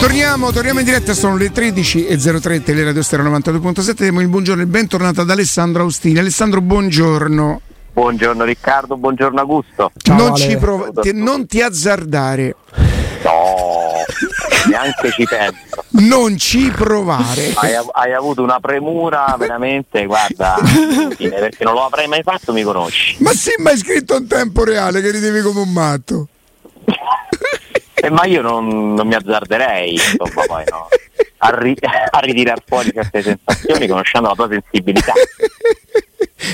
Torniamo, torniamo in diretta, sono le 13.03 Teleradio Stereo 92.7 Diamo il buongiorno e bentornato ad Alessandro Austini. Alessandro, buongiorno. Buongiorno Riccardo, buongiorno Augusto. Non, ci prov- ti, non ti azzardare. No, neanche ci penso. Non ci provare. Hai, hai avuto una premura veramente, guarda Perché non lo avrei mai fatto, mi conosci. Ma sì, ma hai scritto in tempo reale che ridevi come un matto eh, ma io non, non, mi azzarderei insomma, poi, no, a, ri- a ritirare fuori certe sensazioni conoscendo la tua sensibilità.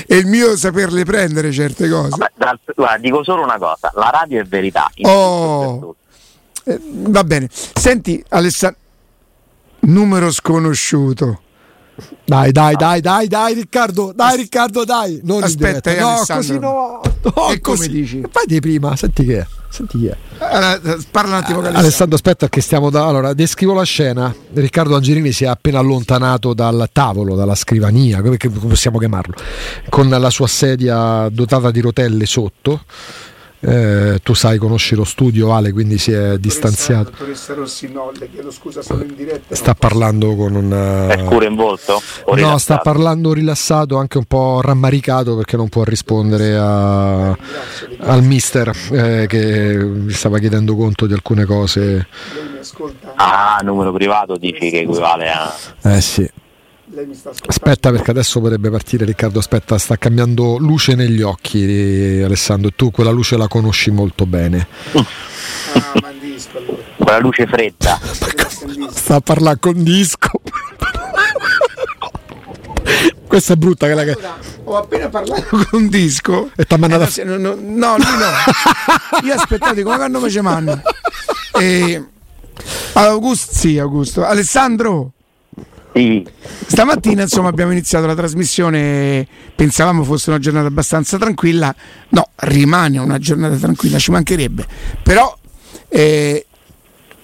e il mio saperle prendere certe cose. Vabbè, dal, guarda, dico solo una cosa: la radio è verità. Oh, eh, va bene. Senti, Alessandro, numero sconosciuto. Dai, dai, dai, dai, dai, Riccardo, dai, Riccardo, dai. Non Aspetta, no, così no. no e così. come dici? Fai di prima, senti che è. Senti chi è. Allora, parla un attimo con Alessandro, aspetta che stiamo da... Allora, descrivo la scena. Riccardo Angelini si è appena allontanato dal tavolo, dalla scrivania, come possiamo chiamarlo, con la sua sedia dotata di rotelle sotto. Eh, tu sai, conosci lo studio Ale, quindi si è dottoressa, distanziato. Le chiedo scusa, sono in diretta. Sta parlando con un. È scuro in volto? no, sta parlando rilassato, anche un po' rammaricato perché non può rispondere a, al mister eh, che stava chiedendo conto di alcune cose. Ah, numero privato dici che equivale a. Eh sì. Aspetta perché adesso potrebbe partire Riccardo, aspetta, sta cambiando luce negli occhi Alessandro e tu quella luce la conosci molto bene. Ah, quella luce fredda. sta a parlare con disco. Questa è brutta quella che... Ho appena parlato con un disco e ti ha mandato eh, no, no, no, lui no. Io aspettate come quando mi chiamano. E... Augusto, sì, Augusto. Alessandro. Sì. Stamattina insomma abbiamo iniziato la trasmissione, pensavamo fosse una giornata abbastanza tranquilla, no, rimane una giornata tranquilla, ci mancherebbe, però eh,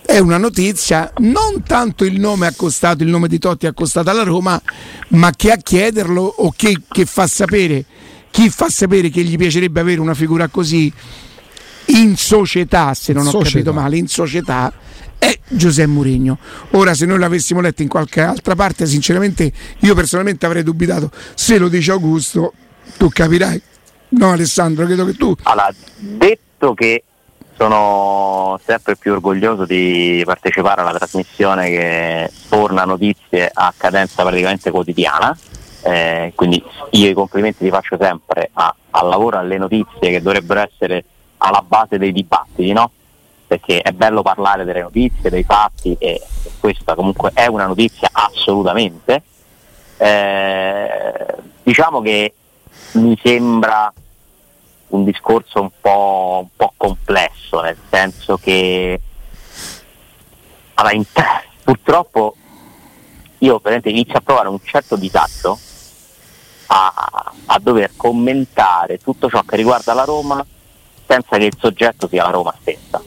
è una notizia, non tanto il nome accostato, il nome di Totti accostato alla Roma, ma che a chiederlo o che, che fa sapere, chi fa sapere che gli piacerebbe avere una figura così in società, se non ho società. capito male, in società è Giuseppe Mourinho. Ora, se noi l'avessimo letto in qualche altra parte, sinceramente, io personalmente avrei dubitato. Se lo dice Augusto, tu capirai. No, Alessandro, credo che tu. Allora, detto che sono sempre più orgoglioso di partecipare alla trasmissione che torna notizie a cadenza praticamente quotidiana. Eh, quindi io i complimenti li faccio sempre a, al lavoro, alle notizie che dovrebbero essere alla base dei dibattiti, no? Perché è bello parlare delle notizie, dei fatti e questa comunque è una notizia assolutamente. Eh, diciamo che mi sembra un discorso un po', un po complesso, nel senso che allora, in, purtroppo io inizio a provare un certo disagio a, a dover commentare tutto ciò che riguarda la Roma senza che il soggetto sia la Roma stessa.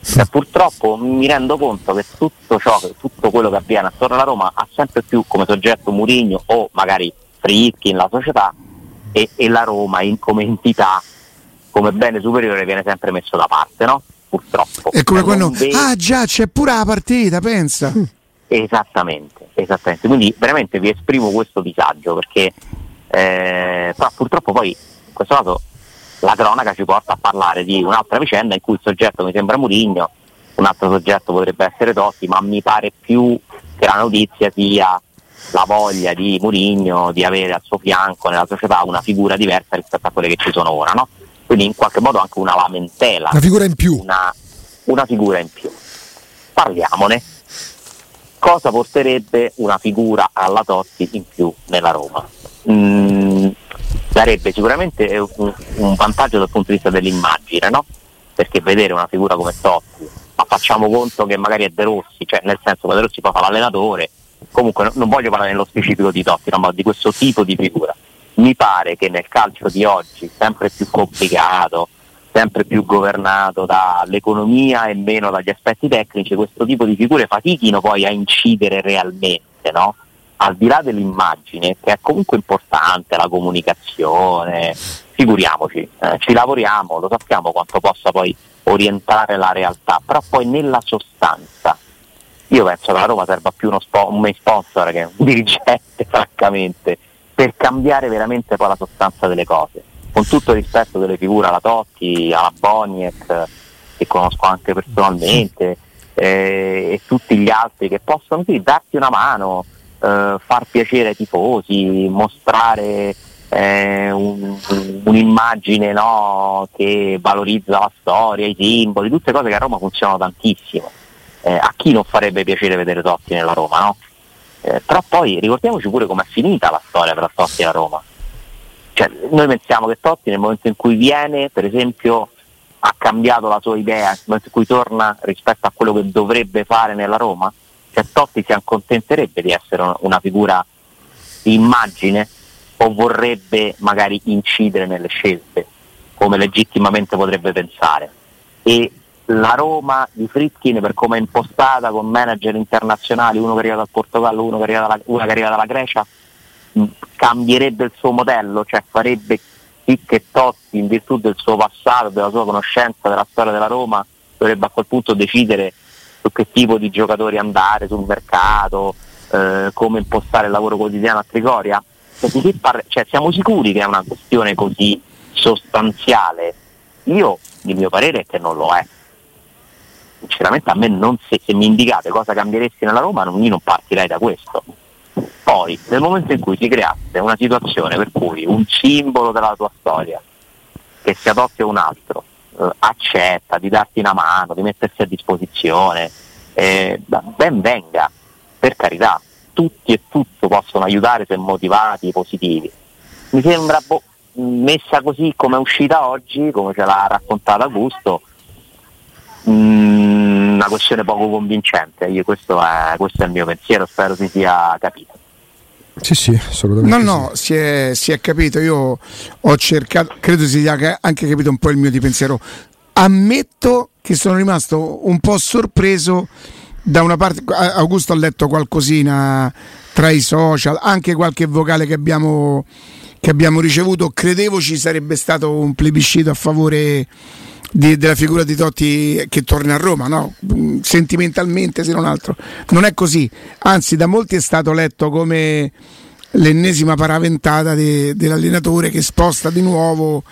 Cioè, purtroppo mi rendo conto che tutto ciò, tutto quello che avviene attorno alla Roma ha sempre più come soggetto Murigno o magari Frischi la società e, e la Roma in, come entità, come bene superiore viene sempre messo da parte, no? Purtroppo. È come Cioè, quando. vedo- Ah, già, c'è pure la partita, pensa. Esattamente, esattamente. Quindi veramente vi esprimo questo disagio perché eh, purtroppo poi in questo caso la cronaca ci porta a parlare di un'altra vicenda in cui il soggetto mi sembra Murigno, un altro soggetto potrebbe essere Totti, ma mi pare più che la notizia sia la voglia di Murigno di avere al suo fianco nella società una figura diversa rispetto a quelle che ci sono ora, no? Quindi in qualche modo anche una lamentela, Una figura in più. una, una figura in più. Parliamone. Cosa porterebbe una figura alla Totti in più nella Roma? Mm, sarebbe sicuramente un, un vantaggio dal punto di vista dell'immagine, no? Perché vedere una figura come Totti ma facciamo conto che magari è De Rossi, cioè nel senso che De Rossi poi fa l'allenatore, comunque non voglio parlare nello specifico di Totti, no, ma di questo tipo di figura. Mi pare che nel calcio di oggi, sempre più complicato, sempre più governato dall'economia e meno dagli aspetti tecnici, questo tipo di figure fatichino poi a incidere realmente, no? Al di là dell'immagine, che è comunque importante, la comunicazione, figuriamoci, eh, ci lavoriamo, lo sappiamo quanto possa poi orientare la realtà, però poi nella sostanza io penso che la Roma serva più uno spo- un main sponsor che un dirigente, francamente, per cambiare veramente poi la sostanza delle cose. Con tutto il rispetto delle figure alla Totti, alla Boniek, che conosco anche personalmente, eh, e tutti gli altri che possono sì, darti una mano, far piacere ai tifosi, mostrare eh, un, un'immagine no, che valorizza la storia, i simboli, tutte cose che a Roma funzionano tantissimo. Eh, a chi non farebbe piacere vedere Totti nella Roma, no? Eh, però poi ricordiamoci pure com'è finita la storia tra Totti e la Roma. Cioè, noi pensiamo che Totti nel momento in cui viene, per esempio, ha cambiato la sua idea, nel momento in cui torna rispetto a quello che dovrebbe fare nella Roma, cioè Totti si accontenterebbe di essere una figura di immagine o vorrebbe magari incidere nelle scelte, come legittimamente potrebbe pensare. E la Roma di Fritkin per come è impostata con manager internazionali, uno che arriva dal Portogallo, uno che arriva dalla, una che arriva dalla Grecia, mh, cambierebbe il suo modello, cioè farebbe sì che Totti in virtù del suo passato, della sua conoscenza della storia della Roma, dovrebbe a quel punto decidere su che tipo di giocatori andare sul mercato, eh, come impostare il lavoro quotidiano a Trigoria. Cioè, siamo sicuri che è una questione così sostanziale? Io, il mio parere è che non lo è. Sinceramente a me non se, se mi indicate cosa cambieresti nella Roma, non, io non partirei da questo. Poi, nel momento in cui si creasse una situazione per cui un simbolo della tua storia, che sia Totti o un altro, eh, accetta di darti una mano, di mettersi a disposizione, eh, ben venga, per carità, tutti e tutto possono aiutare se motivati, positivi. Mi sembra boh, messa così come è uscita oggi, come ce l'ha raccontata Augusto, mh, mm, una questione poco convincente. Io questo, è, questo è il mio pensiero, spero si sia capito. Sì, sì, assolutamente. No, no, si è, si è, capito. Io ho cercato, credo si sia anche capito un po' il mio di pensiero. Ammetto che sono rimasto un po' sorpreso da una parte. Augusto ha letto qualcosina tra i social, anche qualche vocale che abbiamo, che abbiamo ricevuto. Credevo ci sarebbe stato un plebiscito a favore di, della figura di Totti che torna a Roma, no? sentimentalmente se non altro. Non è così, anzi da molti è stato letto come l'ennesima paraventata de, dell'allenatore che sposta di nuovo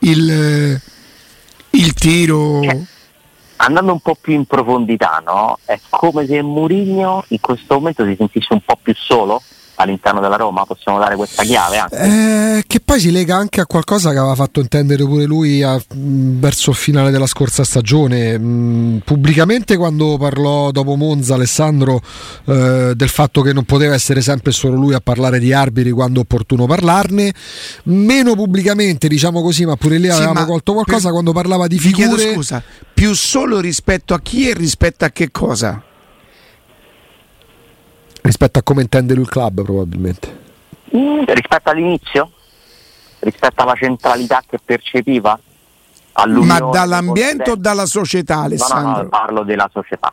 il, il tiro. Cioè, andando un po' più in profondità, no? è come se Mourinho in questo momento si sentisse un po' più solo all'interno della Roma? Possiamo dare questa chiave? Eh, che poi si lega anche a qualcosa che aveva fatto intendere pure lui a, mh, verso il finale della scorsa stagione. Mh, pubblicamente quando parlò dopo Monza Alessandro eh, del fatto che non poteva essere sempre solo lui a parlare di arbitri quando è opportuno parlarne, meno pubblicamente diciamo così, ma pure lì avevamo sì, colto qualcosa per... quando parlava di figure... scusa, più solo rispetto a chi e rispetto a che cosa? Rispetto a come intende lui il club probabilmente. Mm, rispetto all'inizio? Rispetto alla centralità che percepiva? Ma dall'ambiente o dalla società Alessandro? No, no, no, parlo della società.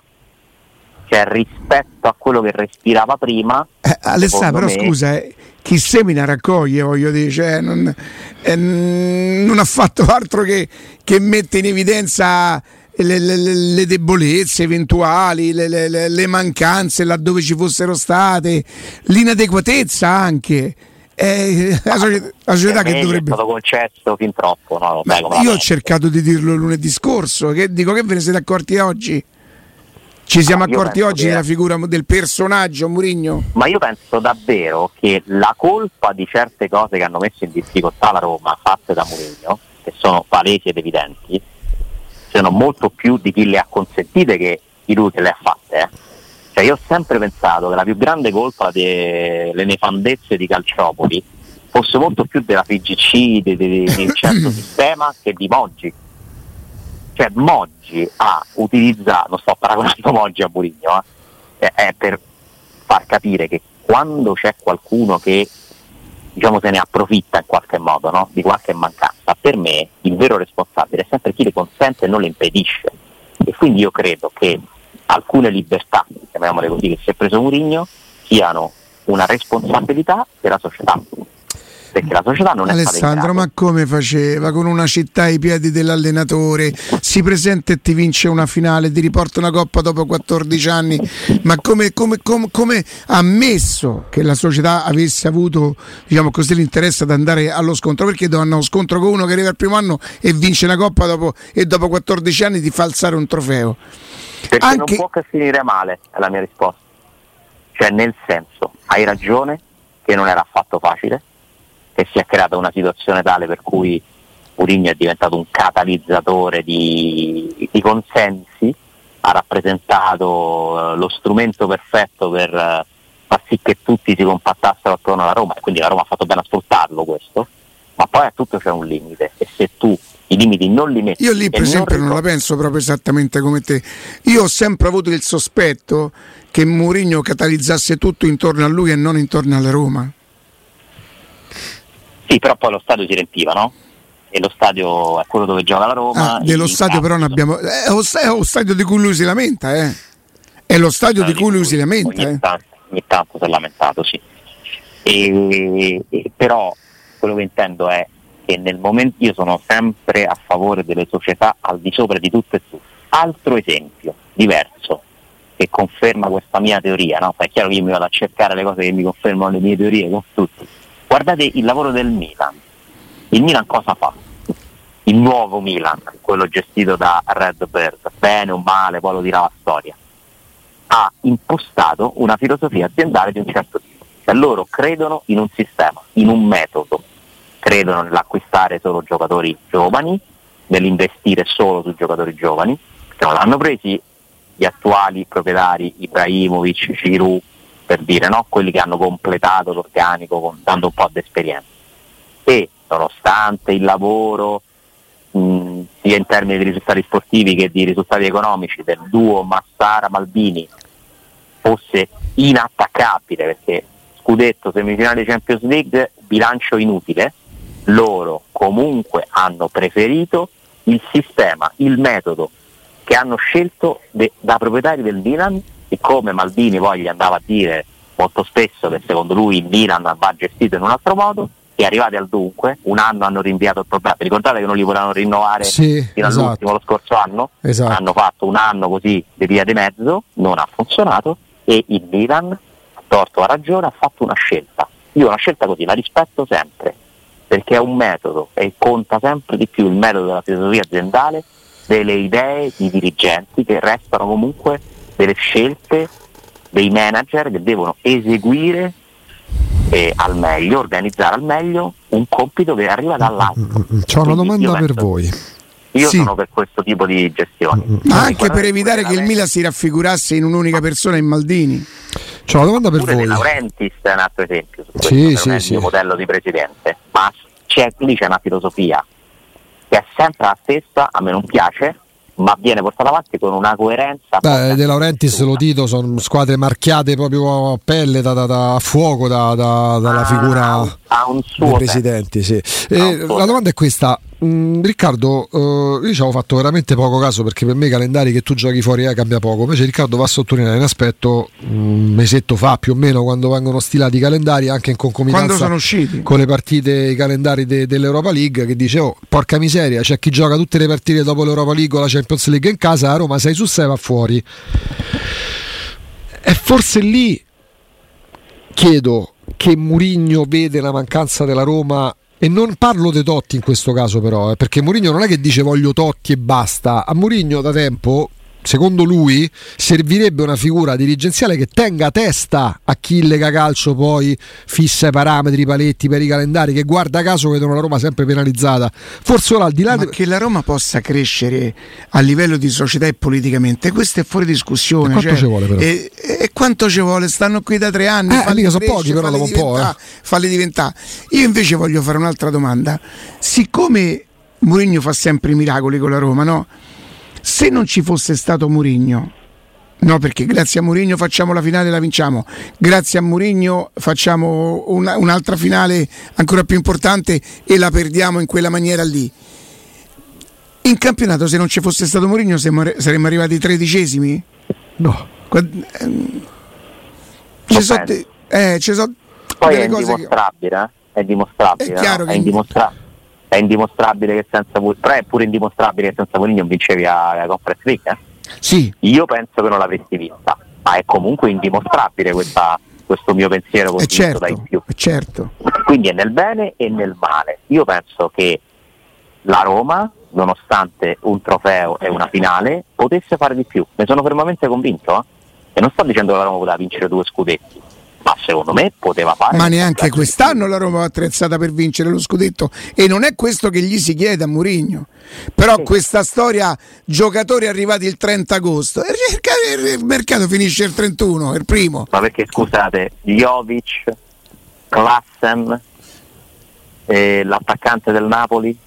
Cioè rispetto a quello che respirava prima. Eh, Alessandro, però me... scusa, eh, chi semina raccoglie, voglio dire, cioè, non, eh, non, ha fatto altro che, che mette in evidenza le, le, le debolezze eventuali, le, le, mancanze laddove ci fossero state, l'inadeguatezza anche. Eh, la, società, la società che dovrebbe. È stato concesso fin troppo. No? Beh, io ho cercato di dirlo lunedì scorso. Che dico che ve ne siete accorti oggi? Ci siamo ah, accorti oggi della figura del personaggio Murigno? Ma io penso davvero che la colpa di certe cose che hanno messo in difficoltà la Roma fatte da Murigno, che sono palesi ed evidenti, siano molto più di chi le ha consentite che di lui che le ha fatte. Eh. Cioè io ho sempre pensato che la più grande colpa delle nefandezze di Calciopoli fosse molto più della FGC, di, di, di un certo sistema che di Moggi. Cioè Moggi ha utilizzato, non sto paragonando Moggi a Murigno, eh, è per far capire che quando c'è qualcuno che diciamo se ne approfitta in qualche modo no? di qualche mancanza, per me il vero responsabile è sempre chi le consente e non le impedisce. E quindi io credo che alcune libertà, chiamiamole così, che si è preso Murigno, siano una responsabilità della società perché la società non è Alessandro, ma come faceva con una città ai piedi dell'allenatore? Si presenta e ti vince una finale, ti riporta una coppa dopo 14 anni, ma come, come, come, come ha ammesso che la società avesse avuto diciamo così, l'interesse ad andare allo scontro? Perché hanno uno scontro con uno che arriva al primo anno e vince una coppa dopo, e dopo 14 anni ti fa alzare un trofeo? Perché Anche... non può che finire male, è la mia risposta. Cioè, nel senso, hai ragione che non era affatto facile, che si è creata una situazione tale per cui Mourinho è diventato un catalizzatore di, di consensi, ha rappresentato eh, lo strumento perfetto per eh, far sì che tutti si compattassero attorno alla Roma e quindi la Roma ha fatto bene a sfruttarlo questo, ma poi a tutto c'è un limite e se tu i limiti non li metti... Io lì per esempio non, non la penso proprio esattamente come te, io ho sempre avuto il sospetto che Mourinho catalizzasse tutto intorno a lui e non intorno alla Roma. Sì, però poi lo stadio si riempiva, no? E lo stadio è quello dove gioca la Roma. Ah, dello stadio però non abbiamo... È lo, è lo, stadio di cui lui si lamenta, eh? È lo stadio di cui lui si lamenta. Ogni, eh? tanto, ogni tanto si è lamentato, sì. E, e, però quello che intendo è che nel momento io sono sempre a favore delle società al di sopra di tutto e tutto. Altro esempio, diverso, che conferma questa mia teoria, no? È chiaro che io mi vado a cercare le cose che mi confermano le mie teorie con tutti Guardate il lavoro del Milan. Il Milan cosa fa? Il nuovo Milan, quello gestito da Red Bird, bene o male, poi lo dirà la storia, ha impostato una filosofia aziendale di un certo tipo. Cioè loro credono in un sistema, in un metodo, credono nell'acquistare solo giocatori giovani, nell'investire solo su giocatori giovani, che non l'hanno presi gli attuali proprietari Ibrahimovic, Giroud, per dire, no? quelli che hanno completato l'organico con, dando un po' di esperienza. E nonostante il lavoro, mh, sia in termini di risultati sportivi che di risultati economici, del duo Massara-Malbini fosse inattaccabile, perché scudetto, semifinale Champions League, bilancio inutile, loro comunque hanno preferito il sistema, il metodo che hanno scelto de- da proprietari del Milan siccome Maldini poi gli andava a dire molto spesso che secondo lui il Milan va gestito in un altro modo, e arrivati al dunque, un anno hanno rinviato il problema. Ricordate che non li volevano rinnovare sì, fino esatto. all'ultimo lo scorso anno? Esatto. Hanno fatto un anno così di via di mezzo, non ha funzionato e il Milan, a torto a ragione, ha fatto una scelta. Io una scelta così la rispetto sempre, perché è un metodo e conta sempre di più il metodo della filosofia aziendale delle idee di dirigenti che restano comunque delle scelte dei manager che devono eseguire eh, al meglio, organizzare al meglio un compito che arriva dall'alto. Mm, mm, mm, C'ho una domanda per voi. Io sì. sono per questo tipo di gestione. Ma anche per evitare che il Milan si raffigurasse in un'unica persona in Maldini. C'ho una domanda per Pure voi. Laurentis è un altro esempio, su sì, sì, sì. il mio modello di presidente, ma c'è, lì c'è una filosofia che è sempre la stessa, a me non piace, ma viene portato avanti con una coerenza. Beh, De Laurentiis lo Tito sono squadre marchiate proprio a pelle, da, da, da a fuoco da, dalla ah, figura dei presidenti. Sì. la domanda è questa: Mm, Riccardo, uh, io ci avevo fatto veramente poco caso perché per me i calendari che tu giochi fuori eh, cambia poco. Invece Riccardo va a sottolineare un aspetto un mesetto fa più o meno quando vengono stilati i calendari anche in concomitanza con le partite, i calendari de- dell'Europa League che dice oh porca miseria c'è chi gioca tutte le partite dopo l'Europa League o la Champions League in casa, a Roma 6 su 6 va fuori. E forse lì chiedo che Murigno vede la mancanza della Roma e non parlo dei Totti in questo caso però, eh, perché Mourinho non è che dice voglio Totti e basta. A Mourinho da tempo secondo lui servirebbe una figura dirigenziale che tenga testa a chi Lega Calcio poi fissa i parametri, i paletti per i calendari, che guarda caso vedono la Roma sempre penalizzata. Forse ora al di là Ma de... che la Roma possa crescere a livello di società e politicamente, questo è fuori discussione. E quanto cioè, ci vuole però? E, e, quanto ci vuole? Stanno qui da tre anni. Eh, mica sono pochi però dopo un po'. Eh. Falli diventare. Io invece voglio fare un'altra domanda. Siccome Mourinho fa sempre i miracoli con la Roma, no? Se non ci fosse stato Murigno, no perché grazie a Murigno facciamo la finale e la vinciamo, grazie a Murigno facciamo una, un'altra finale ancora più importante e la perdiamo in quella maniera lì. In campionato se non ci fosse stato Murigno saremmo arrivati tredicesimi? No. Ehm, ci sono, eh, ci sono Poi è dimostrabile, che... è dimostrabile, è, chiaro no? che... è, indimostra... è indimostrabile che senza però è pure indimostrabile che senza Mourinho vincevi la, la Conference League. Eh? Sì. Io penso che non l'avresti vista, ma è comunque indimostrabile questa, questo mio pensiero è certo, dai più. Certo. Quindi è nel bene e nel male. Io penso che la Roma, nonostante un trofeo e una finale, potesse fare di più. Ne sono fermamente convinto. Eh? E non sto dicendo che la Roma poteva vincere due scudetti, ma secondo me poteva fare. Ma neanche quest'anno la Roma va attrezzata per vincere lo scudetto e non è questo che gli si chiede a Mourinho. Però sì. questa storia, giocatori arrivati il 30 agosto, il mercato finisce il 31, il primo. Ma perché scusate, Jovic, Klassen, eh, l'attaccante del Napoli,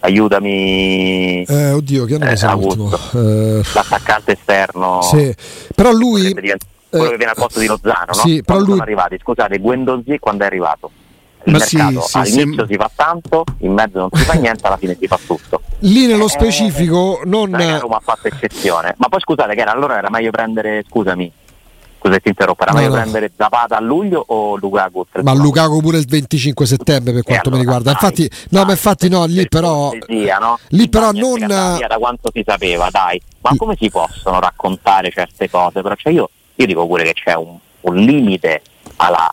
aiutami. Eh, oddio, che hanno eh, eh, L'attaccante esterno. Sì. Però lui. Quello che viene al posto di Lozano, no? Sì, però lui... sono arrivati? Scusate, Guendouzi quando è arrivato? Il Ma mercato sì, all'inizio sì. si fa tanto, in mezzo non si fa niente, alla fine si fa tutto. Lì nello eh, specifico eh, non. Roma ha fatto eccezione. Ma poi scusate, che era, allora era meglio prendere, scusami, scusa ti interrompo, era no, meglio no. prendere Zapata a luglio o Lukaku? Ma Lukaku pure il 25 settembre per quanto allora, mi riguarda. Infatti, dai, no, ma infatti no, lì però cortesia, no? lì però non da quanto si sapeva, dai. Ma come si possono raccontare certe cose? Però cioè io, io dico pure che c'è un, un limite alla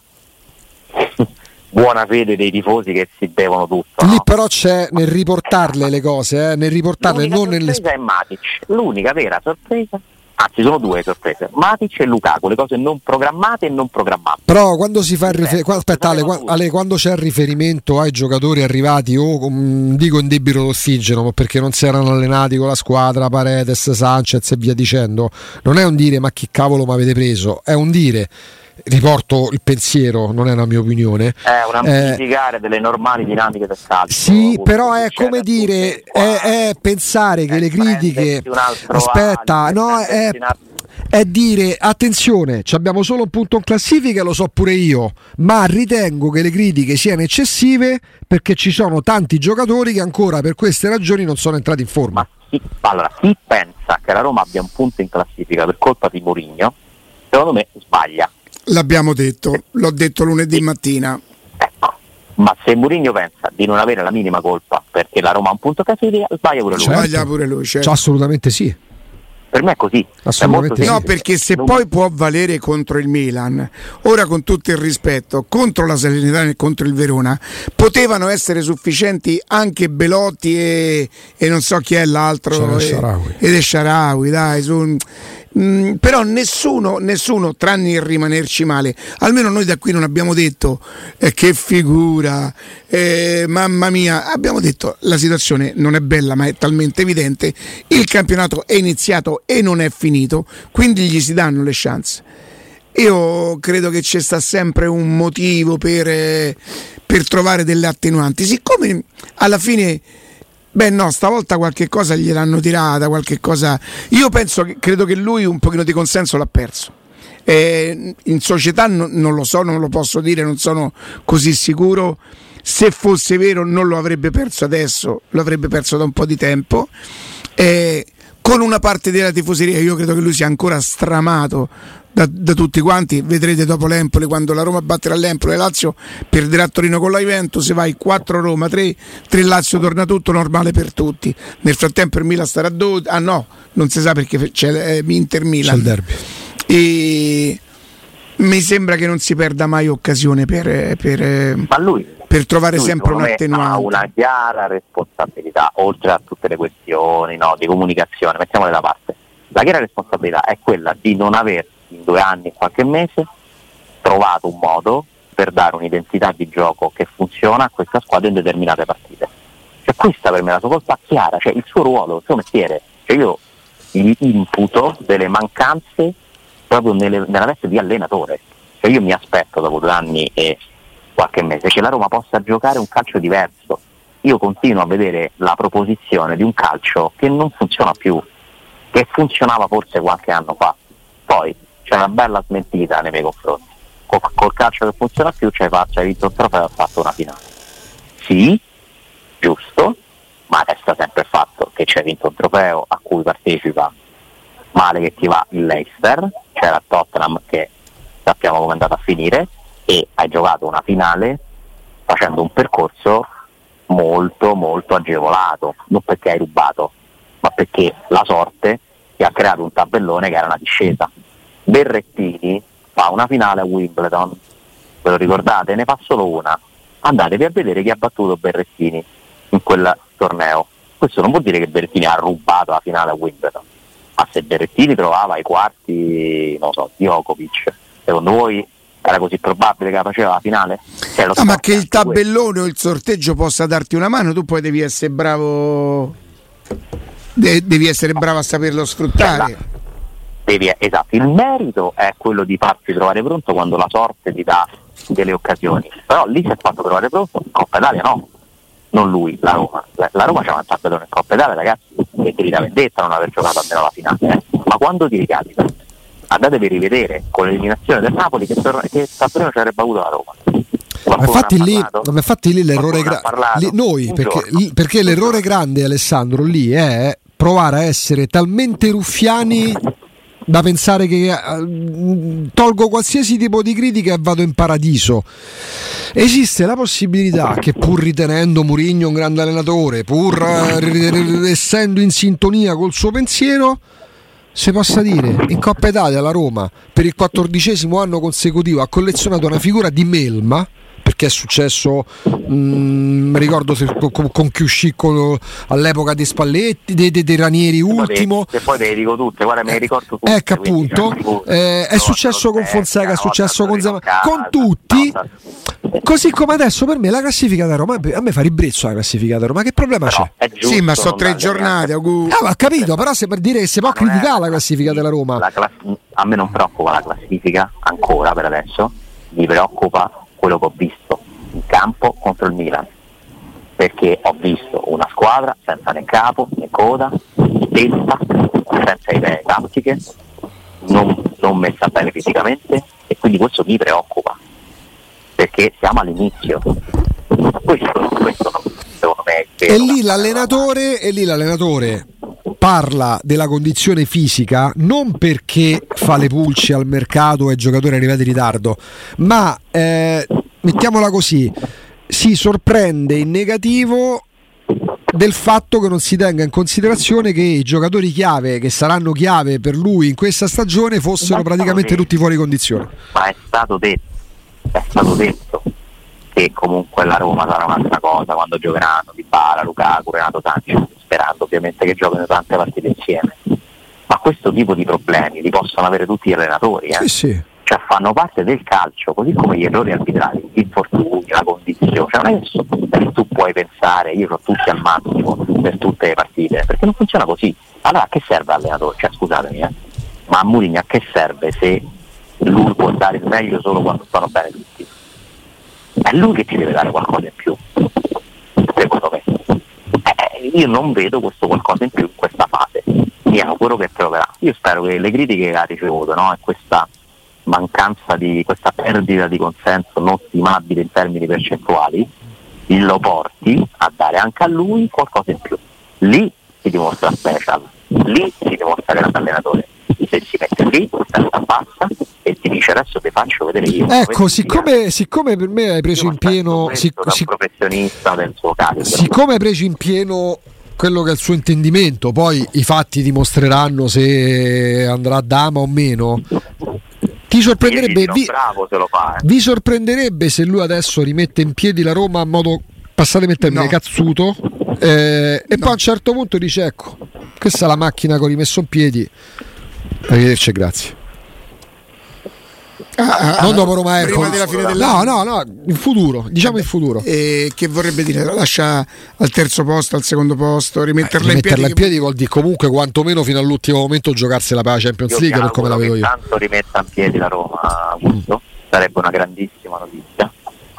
buona fede dei tifosi che si bevono tutto. Lì no? però c'è nel riportarle le cose, eh? nel riportarle L'unica non nelle è Matic. L'unica vera sorpresa Anzi, sono due sorprese: Matic e Lukaku, le cose non programmate e non programmate. Però quando si fa il riferimento, aspetta, Ale, Ale, quando c'è il riferimento ai giocatori arrivati o um, dico in debito d'ossigeno perché non si erano allenati con la squadra, Paredes, Sanchez e via dicendo, non è un dire ma chi cavolo mi avete preso, è un dire riporto il pensiero, non è una mia opinione. È un amplificare eh, delle normali dinamiche del calcio. Sì, però è come dire, è, è, pensare che le critiche... Aspetta, no, è, è dire attenzione, abbiamo solo un punto in classifica, lo so pure io, ma ritengo che le critiche siano eccessive perché ci sono tanti giocatori che ancora per queste ragioni non sono entrati in forma. Ma chi, allora, chi pensa che la Roma abbia un punto in classifica per colpa di Mourinho, secondo me sbaglia. L'abbiamo detto, l'ho detto lunedì mattina. Ecco, ma se Mourinho pensa di non avere la minima colpa perché la Roma ha un punto classifica, sbaglia pure lui. Sbaglia pure lui, certo. cioè, assolutamente sì. Per me è così. Assolutamente è no, perché se non... poi può valere contro il Milan, ora con tutto il rispetto, contro la Salernitana e contro il Verona, potevano essere sufficienti anche Belotti e, e non so chi è l'altro. E, ed è Sharawi, dai, su, Mm, però nessuno, nessuno, tranne il rimanerci male, almeno noi da qui non abbiamo detto eh, che figura, eh, mamma mia, abbiamo detto la situazione non è bella ma è talmente evidente, il campionato è iniziato e non è finito, quindi gli si danno le chance. Io credo che ci sta sempre un motivo per, eh, per trovare delle attenuanti, siccome alla fine Beh no, stavolta qualche cosa gliel'hanno tirata, qualche cosa... Io penso che credo che lui un pochino di consenso l'ha perso. Eh, in società no, non lo so, non lo posso dire, non sono così sicuro. Se fosse vero non lo avrebbe perso adesso, lo avrebbe perso da un po' di tempo. Eh, con una parte della tifoseria io credo che lui sia ancora stramato da, da, tutti quanti. Vedrete dopo l'Empoli, quando la Roma batterà l'Empoli e Lazio perderà Torino con la Juventus, se vai 4 Roma, 3, 3 Lazio, torna tutto normale per tutti. Nel frattempo il Milan starà a 12, ah no, non si sa perché c'è eh, Inter Milan. C'è il derby. E mi sembra che non si perda mai occasione per, per, lui, per trovare sempre un attenuante. Ha una chiara responsabilità, oltre a tutte le questioni no, di comunicazione, mettiamole da parte. La chiara responsabilità è quella di non aver in due anni e qualche mese trovato un modo per dare un'identità di gioco che funziona a questa squadra in determinate partite. Cioè, questa per me è la sua colpa chiara, cioè il suo ruolo, il suo mestiere. Cioè, io gli imputo delle mancanze proprio nelle, nella veste di allenatore. Cioè, io mi aspetto dopo due anni e qualche mese che la Roma possa giocare un calcio diverso. Io continuo a vedere la proposizione di un calcio che non funziona più che funzionava forse qualche anno fa. C'è una bella smentita nei miei confronti. Col, col calcio che funziona più c'hai, fatto, hai vinto un trofeo e hai fatto una finale. Sì, giusto, ma resta sempre il fatto che c'è vinto un trofeo a cui partecipa male che ti va il Leicester, c'era Tottenham che sappiamo come è andata a finire e hai giocato una finale facendo un percorso molto molto agevolato, non perché hai rubato, ma perché la sorte ti ha creato un tabellone che era una discesa. Berrettini fa una finale a Wimbledon, ve lo ricordate? Ne fa solo una. Andatevi a vedere chi ha battuto Berrettini in quel torneo. Questo non vuol dire che Berrettini ha rubato la finale a Wimbledon, ma se Berrettini trovava i quarti, non so, Djokovic, secondo voi era così probabile che la faceva la finale? Cioè, no, ma che il tabellone o il sorteggio possa darti una mano, tu poi devi essere bravo. De- devi essere bravo a saperlo sfruttare. Cioè, devi, esatto, il merito è quello di farsi trovare pronto quando la sorte ti dà delle occasioni. Però lì si è fatto trovare pronto, in Coppa Italia no, non lui, la Roma. La Roma c'ha un tabellone in Coppa Italia, ragazzi, e ti dà vendetta non aver giocato almeno la finale. Eh. Ma quando ti ricapita? andatevi a rivedere con l'eliminazione del Napoli che, tor- che Sampdoria ci avrebbe avuto la Roma. Ma infatti, lì, ma infatti, lì, l'errore grande noi perché, perché l'errore grande Alessandro lì è provare a essere talmente ruffiani da pensare che uh, tolgo qualsiasi tipo di critica e vado in paradiso. Esiste la possibilità che pur ritenendo Mourinho un grande allenatore, pur uh, essendo in sintonia col suo pensiero, si possa dire in Coppa Italia la Roma per il quattordicesimo anno consecutivo ha collezionato una figura di melma perché è successo mh, mm, ricordo se, con, con chi uscì con, all'epoca dei Spalletti dei, dei, dei Ranieri ultimo e poi te le dico tutte guarda me le ricordo tutte ecco appunto eh, è successo con Fonseca è successo con Zama con tutti Così come adesso per me la classifica da Roma, a me fa ribrezzo la classifica da Roma, che problema però c'è? Sì, ma sono tre giornate. Ah, ho capito, però se per dire che si può criticare la classifica della Roma. Class- a me non preoccupa la classifica ancora per adesso, mi preoccupa quello che ho visto in campo contro il Milan. Perché ho visto una squadra senza né capo né coda, testa, senza idee tattiche, non, non messa bene fisicamente e quindi questo mi preoccupa perché siamo all'inizio. Questo, questo secondo me è vero. E lì l'allenatore, e lì l'allenatore parla della condizione fisica non perché fa le pulci al mercato e giocatori arrivati in ritardo, ma eh, mettiamola così, si sorprende in negativo del fatto che non si tenga in considerazione che i giocatori chiave che saranno chiave per lui in questa stagione fossero praticamente tutti fuori condizione. Ma è stato detto è stato detto che comunque la Roma sarà un'altra cosa quando giocheranno Di Bala, Lukaku, Renato Sanchez, sperando ovviamente che giochino tante partite insieme. Ma questo tipo di problemi li possono avere tutti gli allenatori, eh? sì, sì. cioè fanno parte del calcio, così come gli errori arbitrali, gli infortuni, la condizione, cioè non è che tu puoi pensare io ho tutti al massimo per tutte le partite, perché non funziona così. Allora a che serve l'allenatore? Cioè scusatemi, eh? ma a Mourinho a che serve se lui può dare il meglio solo quando stanno bene tutti. È lui che ci deve dare qualcosa in più, io non vedo questo qualcosa in più in questa fase. Mi auguro che troverà. Io spero che le critiche che ha ricevuto no, e questa mancanza di questa perdita di consenso non stimabile in termini percentuali lo porti a dare anche a lui qualcosa in più. Lì si dimostra special, lì si dimostra grande allenatore se si mette lì, testa bassa e ti dice adesso ti faccio vedere io. Ecco, siccome, siccome, per me hai preso in pieno... Sic- sic- professionista del suo calibro. Siccome hai preso in pieno quello che è il suo intendimento, poi i fatti dimostreranno se andrà a dama o meno. Ti sorprenderebbe, vi, fa, eh. vi sorprenderebbe se lui adesso rimette in piedi la Roma a modo, passatemi il termine, no. cazzuto, eh, e no. poi a un certo punto dice ecco, questa è la macchina che ho rimesso in piedi, Arrivederci, grazie. Ah, non dopo Roma Ecco. Prima della fine dell'anno. No, no, no, in futuro, diciamo in futuro. E che vorrebbe dire? La lascia al terzo posto, al secondo posto, rimetterla, eh, rimetterla in piedi? in piedi vuol dire comunque quantomeno fino all'ultimo momento giocarsela per la Champions io League per come la vedo io. Intanto rimetta in piedi la Roma, Augusto, sarebbe una grandissima notizia.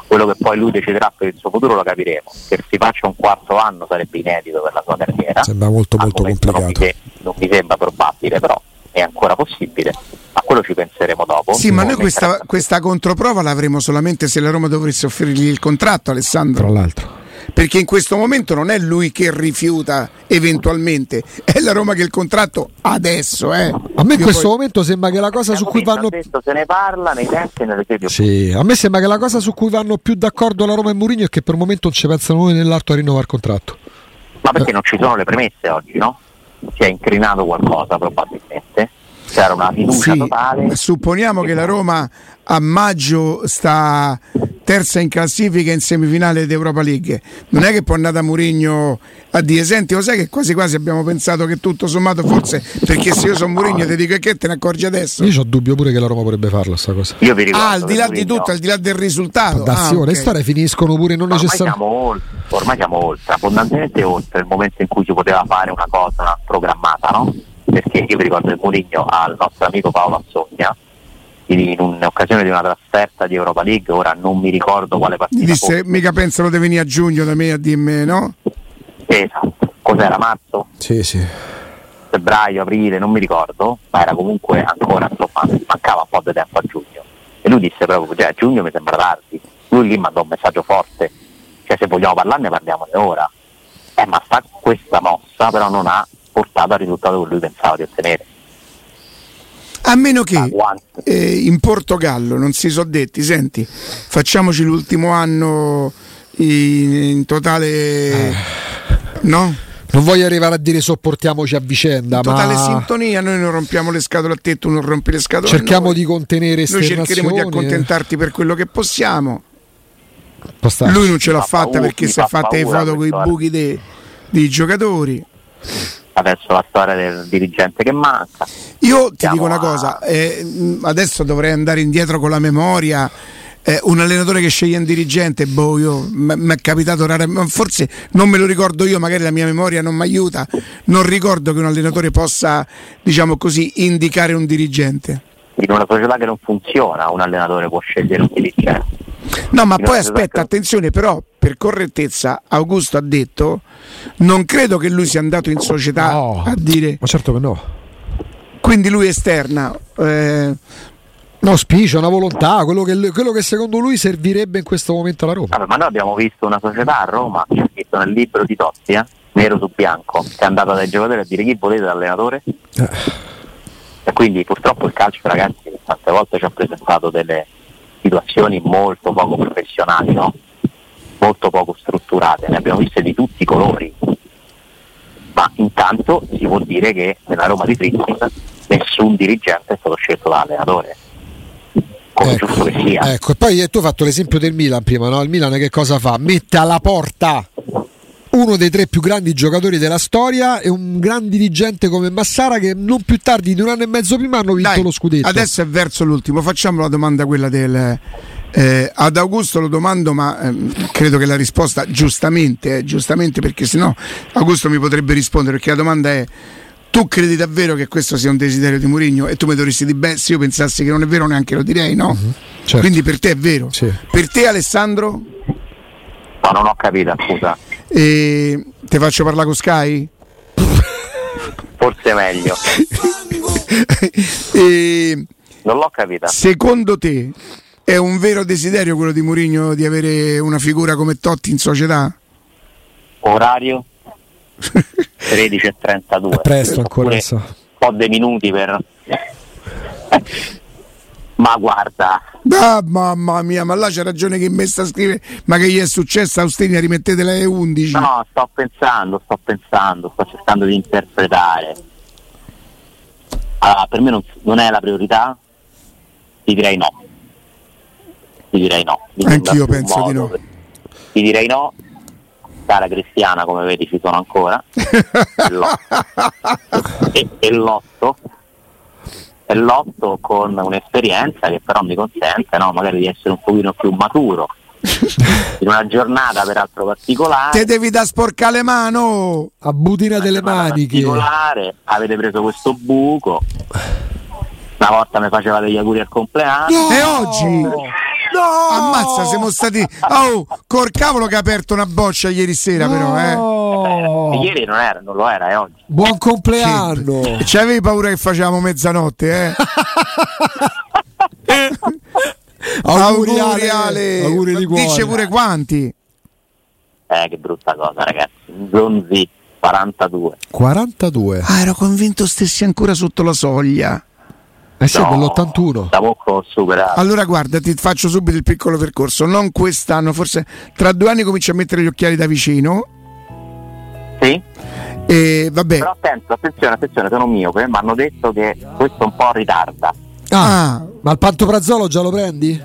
Quello che poi lui deciderà per il suo futuro lo capiremo. Che si faccia un quarto anno sarebbe inedito per la sua carriera. Sembra molto molto complicato. Non mi, non mi sembra probabile, però è ancora possibile. A quello ci penseremo dopo. Sì, ma noi questa, questa controprova l'avremo solamente se la Roma dovesse offrirgli il contratto, Alessandro. Tra l'altro perché in questo momento non è lui che rifiuta eventualmente, è la Roma che il contratto adesso. Eh. A me in questo poi... momento sembra che la cosa su cui vanno. Detto, se ne parla nei tempi e nelle. Sì, a me sembra che la cosa su cui vanno più d'accordo la Roma e Mourinho è che per il momento non ci pensano noi nell'alto a rinnovare il contratto. Ma perché non ci sono le premesse oggi, no? Si è incrinato qualcosa probabilmente c'era una fiducia sì, totale. Supponiamo che la Roma a maggio sta terza in classifica in semifinale d'Europa League. Non è che può andare da Murigno a dire senti, lo sai che quasi quasi abbiamo pensato che tutto sommato forse perché se io sono Murigno ti dico che te ne accorgi adesso. Io ho dubbio pure che la Roma potrebbe farla sta cosa. Io vi ricordo ah, al di là di tutto, al di là del risultato. Ah, okay. Le storie finiscono pure non necessariamente. Ormai, ormai siamo oltre, abbondantemente oltre il momento in cui si poteva fare una cosa programmata, no? Perché io vi ricordo il Murigno al nostro amico Paolo Assogna in un'occasione di una trasferta di Europa League, ora non mi ricordo quale partita. Disse, fosse. mica pensano di venire a giugno da me a dirmi, no? Esatto, cos'era marzo? Sì, sì. Febbraio, aprile, non mi ricordo, ma era comunque ancora, insomma, mancava un po' di tempo a giugno. E lui disse proprio, cioè a giugno mi sembra tardi. Lui lì mandò un messaggio forte, cioè se vogliamo parlarne parliamone ora. Eh, ma sta, questa mossa però non ha portato al risultato che lui pensava di ottenere. A meno che eh, in Portogallo non si sono detti, senti, facciamoci l'ultimo anno in, in totale... Eh. No? Non voglio arrivare a dire sopportiamoci a vicenda, in totale ma... sintonia, noi non rompiamo le scatole a te, tu non rompi le scatole Cerchiamo di contenere Noi cercheremo di accontentarti per quello che possiamo. Lui non ce l'ha fatta paura, perché si è fatta le foto con i buchi dei, dei giocatori adesso la storia del dirigente che manca. Io ti dico una cosa, eh, adesso dovrei andare indietro con la memoria. Eh, un allenatore che sceglie un dirigente, boh, io mi è capitato raramente, forse non me lo ricordo io, magari la mia memoria non mi aiuta. Non ricordo che un allenatore possa, diciamo così, indicare un dirigente. In una società che non funziona, un allenatore può scegliere un dirigente. No, ma poi aspetta, attenzione, però per correttezza Augusto ha detto non credo che lui sia andato in società no, a dire ma certo che no quindi lui esterna eh, un auspicio, una volontà, quello che, quello che, secondo lui servirebbe in questo momento alla Roma. Allora, ma noi abbiamo visto una società a Roma, c'è scritto nel libro di Totti, eh? nero su bianco, che è andata dai giocatori a dire chi volete da allenatore. Eh. E quindi purtroppo il calcio, ragazzi, tante volte ci ha presentato delle situazioni molto poco professionali, no? molto poco strutturate, ne abbiamo viste di tutti i colori, ma intanto si può dire che nella Roma di Friedkin nessun dirigente è stato scelto da allenatore. Come ecco, giusto che sia. Ecco, e poi tu hai fatto l'esempio del Milan prima, no? Il Milan che cosa fa? Mette alla porta uno dei tre più grandi giocatori della storia e un gran dirigente come Massara che non più tardi di un anno e mezzo prima hanno vinto Dai, lo scudetto. Adesso è verso l'ultimo, facciamo la domanda quella del eh, ad Augusto lo domando, ma ehm, credo che la risposta giustamente, eh, giustamente perché sennò Augusto mi potrebbe rispondere perché la domanda è tu credi davvero che questo sia un desiderio di Mourinho e tu mi dovresti dire beh se io pensassi che non è vero neanche lo direi no? Uh-huh, certo. quindi per te è vero sì. per te Alessandro? no non ho capito scusa e... ti faccio parlare con Sky? forse meglio e... non l'ho capita secondo te è un vero desiderio quello di Mourinho di avere una figura come Totti in società? Orario 13.32. È presto ancora. Un po' dei minuti per... ma guarda. Ah, mamma mia, ma là c'è ragione che me sta a scrivere. Ma che gli è successo Austinia? Rimettetela alle 11. No, sto pensando, sto pensando, sto cercando di interpretare. Allora, per me non, non è la priorità, ti direi no ti direi no. Anch'io penso di no. Ti direi no. Cara Cristiana, come vedi, ci sono ancora. e, l'otto. E l'otto con un'esperienza che però mi consente no, magari di essere un pochino più maturo in una giornata peraltro particolare. Te devi da sporcare le mano a butina delle maniche. Particolare, avete preso questo buco. Una volta mi faceva degli auguri al compleanno. No! E oggi? No! Ammazza, siamo stati. Oh, col cavolo che ha aperto una boccia ieri sera, però, eh. No! Eh, Ieri non era, non lo era, è oggi. Buon compleanno! Sì. C'avevi paura che facevamo mezzanotte, eh? Auguri, Auguri, Ale. Ale. Auguri di cuore. Dice pure quanti. Eh, che brutta cosa, ragazzi. Zonzi 42. 42. Ah, ero convinto stessi ancora sotto la soglia. Eh sì, No, dell'81. Da poco ho superato. Allora guarda, ti faccio subito il piccolo percorso. Non quest'anno, forse tra due anni comincio a mettere gli occhiali da vicino. Sì? E vabbè. Però attento, attenzione, attenzione, sono miope, mi hanno detto che questo un po' ritarda. Ah, Ah, ma il pantoprazzolo già lo prendi?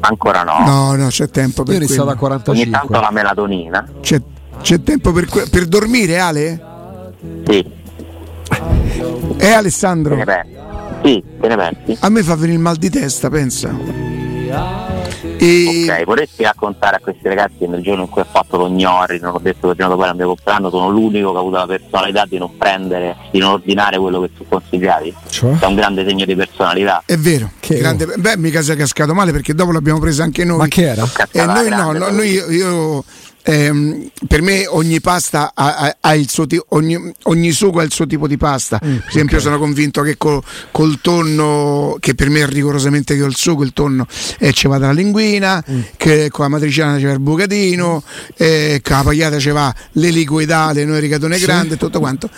Ancora no. no, no, c'è tempo per a quello. Ogni tanto 45. la melatonina. C'è, c'è tempo per, que- per dormire, Ale? Sì, Eh, Alessandro? ne pensi? Sì, te ne pensi? A me fa venire il mal di testa, pensa. E Ok, vorresti raccontare a questi ragazzi che nel giorno in cui ho fatto lo gnori, non ho detto che il giorno dopo mio compleanno, sono l'unico che ha avuto la personalità di non prendere, di non ordinare quello che tu consigliavi? Cioè? È un grande segno di personalità. è vero. Che- grande- beh, mica sei cascato male perché dopo l'abbiamo presa anche noi. Ma che era? Eh, Cazzata noi no, no, noi io, io, ehm, per me ogni pasta ha, ha- ha il suo tipo, ogni, ogni sugo ha il suo tipo di pasta. Mm, per esempio, sono convinto che col, col tonno, che per me è rigorosamente che ho il sugo, il tonno eh, ci va dalla linguina, Mm. che con la matriciana ci va il bucatino, eh, con la pagliata ci va l'eliquidale, noi rigatone grande e tutto quanto.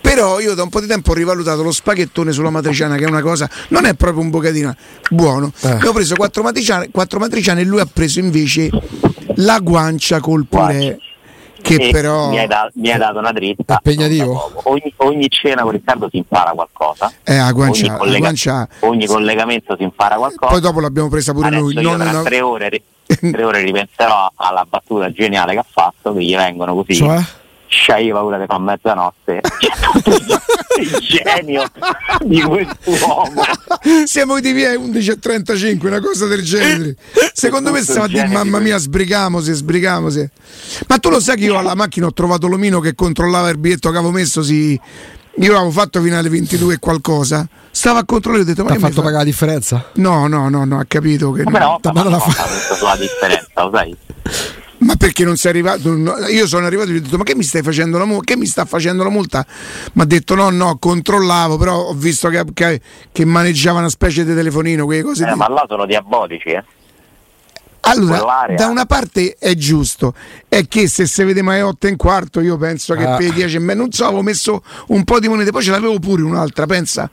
Però io da un po' di tempo ho rivalutato lo spaghettone sulla matriciana, che è una cosa, non è proprio un bucatino buono. Eh. Io ho preso quattro matriciane, quattro matriciane e lui ha preso invece la guancia col purè. Che E però mi hai, da- mi hai dato una dritta. Impegnativo? Ogni, ogni cena con Riccardo si impara qualcosa. eh, ogni, guancia, la collega- guancia- ogni collegamento si impara qualcosa. poi dopo l'abbiamo presa pure Adesso noi. non una- tre ore, tre ore ripenserò alla battuta geniale che ha fatto, che gli vengono così. Cioè? C'hai paura che fa mezzanotte. il genio di quest'uomo. Siamo di via 11.35, una cosa del genere. Secondo me stiamo a dire mamma mia, sbrigamosi, sbrigamosi. Ma tu lo sai che io alla macchina ho trovato l'omino che controllava il biglietto che avevo messo, sì. Io avevo fatto fino alle 22 e qualcosa. Stava a controllare e ho detto: Ma ha fatto fa?" pagare la differenza? No, no, no, no, ha capito che. Ma però no. ma non la fa sulla differenza, lo sai? Ma perché non sei arrivato? io sono arrivato e gli ho detto: Ma che mi stai facendo la multa? Che mi sta facendo la multa? Mi ha detto: No, no, controllavo, però ho visto che, che- che maneggiava una specie di telefonino, quelle cose Eh, lì. ma là sono diabolici, eh? Allora, da una parte è giusto, è che se si vede mai 8 e un quarto, io penso che Ah. per i 10 e me non so, avevo messo un po' di monete, poi ce l'avevo pure un'altra, pensa.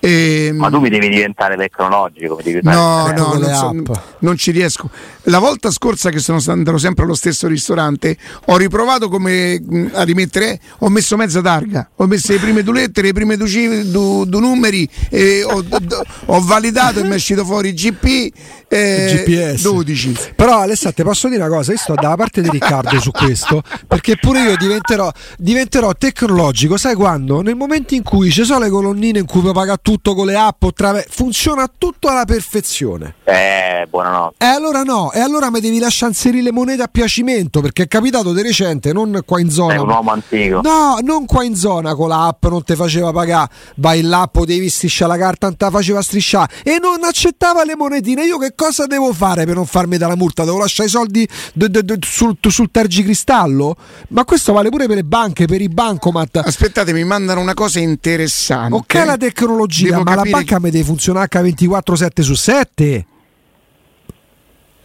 Ehm, Ma tu mi devi diventare tecnologico, mi devi No, no, non, so- non ci riesco. La volta scorsa che sono andato sempre allo stesso ristorante, ho riprovato come a rimettere, ho messo mezza targa, ho messo le prime due lettere, le prime due, cif- due- due numeri, e ho, d- ho validato e mi è uscito fuori GP eh, GPS. 12. Però Alessandro ti posso dire una cosa, io sto dalla parte di Riccardo su questo, perché pure io diventerò, diventerò tecnologico, sai quando? Nel momento in cui ci sono le colonnine in cui puoi pagare tutto con le app, o trave- funziona tutto alla perfezione. Eh, buonanotte. E allora no, e allora mi devi lasciare inserire le monete a piacimento, perché è capitato di recente, non qua in zona. Sei un uomo antico. No, non qua in zona con l'app, non ti faceva pagare, vai l'app, devi strisciare la carta, non te faceva strisciare e non accettava le monetine. Io che cosa devo fare per non farmi dare la multa? Devo lasciare i soldi d- d- d- sul, sul tergicristallo? Ma questo vale pure per le banche, per i bancomat. Aspettate, mi mandano una cosa interessante. Ok la tecnologia, Devo ma la banca mi deve funzionare H24-7 su 7.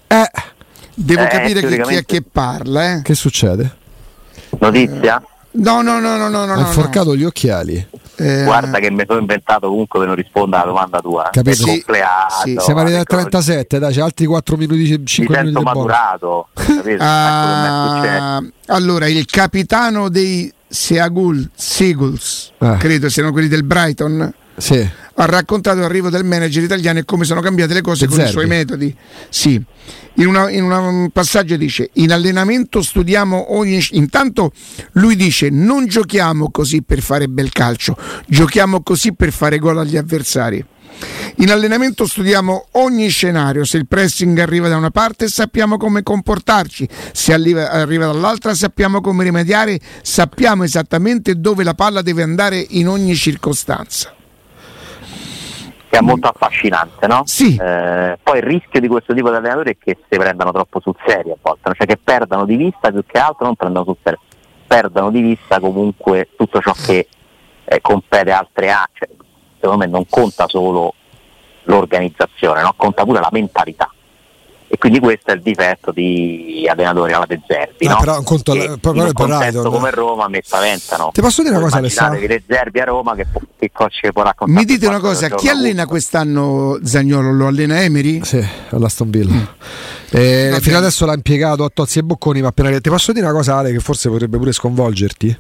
Eh, Devo Eh, capire chi, chi è che parla, eh. che succede? Notizia? No, no, no, no, no, no. Ha no. inforcato gli occhiali. Eh, Guarda che mi sono inventato comunque per non rispondere alla domanda tua. Capito? Sì, sì. Siamo arrivati tecnologia. 37, dai, c'è altri 4 minuti, 5 Mi minuti maturato. capito? Ecco che. Ah, allora, il capitano dei Seagul Seagulls, Eh. credo siano quelli del Brighton, Sì. Ha raccontato l'arrivo del manager italiano e come sono cambiate le cose De con i suoi metodi. Sì, in, una- in una- un passaggio dice: In allenamento studiamo ogni. Intanto lui dice: Non giochiamo così per fare bel calcio, giochiamo così per fare gol agli avversari. In allenamento studiamo ogni scenario, se il pressing arriva da una parte sappiamo come comportarci, se arriva, arriva dall'altra sappiamo come rimediare, sappiamo esattamente dove la palla deve andare in ogni circostanza. Che è molto affascinante, no? Sì. Eh, poi il rischio di questo tipo di allenatori è che si prendano troppo sul serio a volte, cioè che perdano di vista più che altro, non prendono sul serio, perdano di vista comunque tutto ciò che eh, compete altre A, cioè, secondo me non conta solo l'organizzazione, no? conta pure la mentalità. E quindi questo è il difetto di allenatori alla De Zerbi, Ah, no? però un conto- Che però in un come Roma mi spaventano. Ti posso dire una cosa, Alessandro? De Zerbi a Roma che, che cosa ci può raccontare? Mi dite una cosa, chi allena quest'anno Zagnolo? Lo allena Emery? Sì, all'Aston Villa. Eh, Va fino adesso l'ha impiegato a Tozzi e Bocconi, ma appena ti posso dire una cosa, Ale, che forse potrebbe pure sconvolgerti.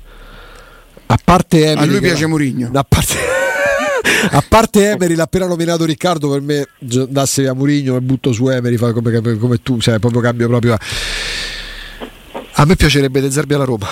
A parte Emery, A lui che- piace Mourinho. A parte, a parte Emery, l'ha appena nominato Riccardo, per me andasse via Mourinho e butto su Emery fa come, come tu, cioè proprio cambio proprio. A me piacerebbe De Zerbi alla Roma.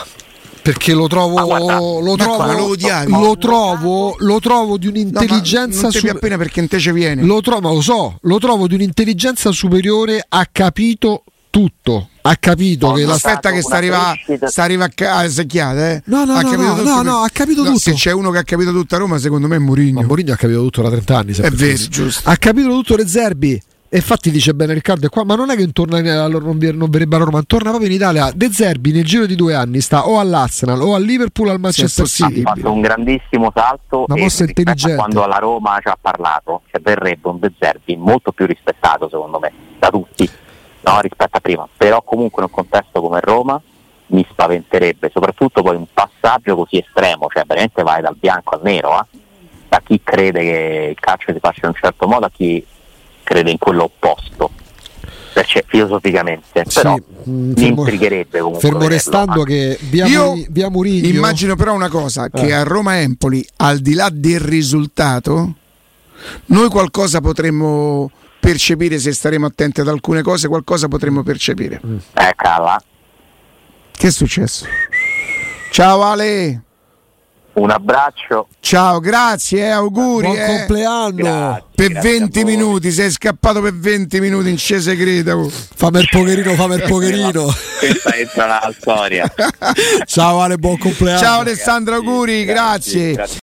Perché lo trovo, Ma guarda, lo, trovo lo odiavi. lo trovo, lo trovo di No, un'intelligenza non ti super- appena perché in te ci viene. lo trovo, lo so, lo trovo di un'intelligenza superiore, ha capito tutto. Ha capito Oh, che no, la Aspetta che sta una arriva, crescita. sta arriva a secchiate, eh? No, no, ha no, no, tutto no, no, ha capito tutto. Se c'è uno che ha capito tutta Roma, secondo me è Mourinho. Ma Mourinho ha capito tutto da 30 anni. È vero, giusto. Ha capito tutto le Zerbi. E infatti dice bene Riccardo è qua, ma non è che intorno a non, non verrebbe a Roma, torna proprio in Italia. De Zerbi nel giro di due anni sta o all'Arsenal o al Liverpool o al Manchester Sì, City. ha fatto un grandissimo salto Una mossa intelligente. quando alla Roma ci ha parlato cioè verrebbe un De Zerbi molto più rispettato secondo me da tutti no, rispetto a prima però comunque in un contesto come Roma mi spaventerebbe soprattutto poi un passaggio così estremo cioè veramente vai dal bianco al nero eh? da chi crede che il calcio si faccia in un certo modo a chi crede in quello opposto perché filosoficamente Sì, però mh, mi fermo- intrigherebbe comunque Fermo vederlo, restando che via, Io Muri- via Murigno Immagino però una cosa, che Eh. a Roma Empoli, al di là del risultato, noi qualcosa potremmo percepire se staremo attenti ad alcune cose, qualcosa potremmo percepire. eh, cala. Che è successo? Ciao Ale, un abbraccio ciao, grazie, eh, auguri. Buon eh. compleanno. Grazie. Per Grazie a 20 voi. minuti, sei scappato per 20 minuti in scesa segreta. oh. Fammi il pocherino, fammi il pocherino. questa entra nella storia Ciao Ale, buon compleanno. Ciao Alessandro, auguri, grazie. grazie.